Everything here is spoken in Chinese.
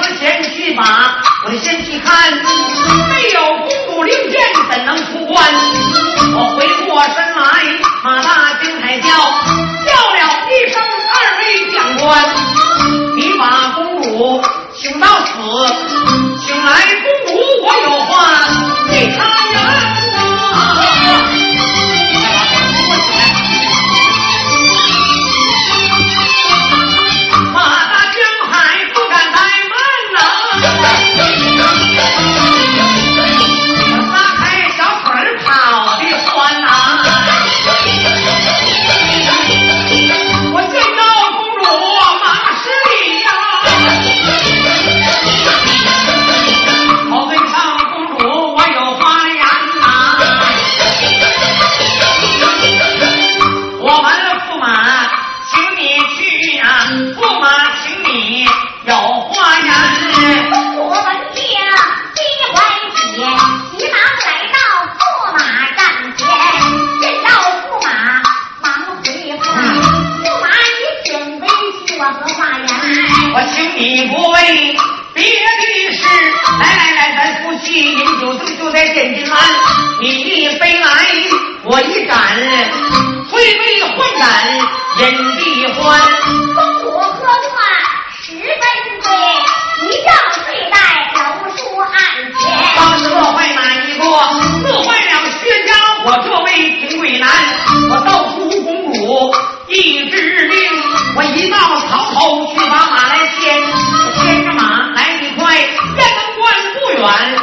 子先去把，我先去看，没有公主令箭，怎能出关？我回过身来，马大金才叫，叫了一声二位将官，你把公主请到此，请来公主，我有。就在点金湾，你一飞来，我一赶，推杯换盏饮地欢。风骨喝断十分醉，一觉睡在楼书案前。当时落坏哪一个？乐坏了薛家我这位平贵男，我到处无公主一治病，我一到曹操去把马来牵，牵着马来你快，雁门关不远。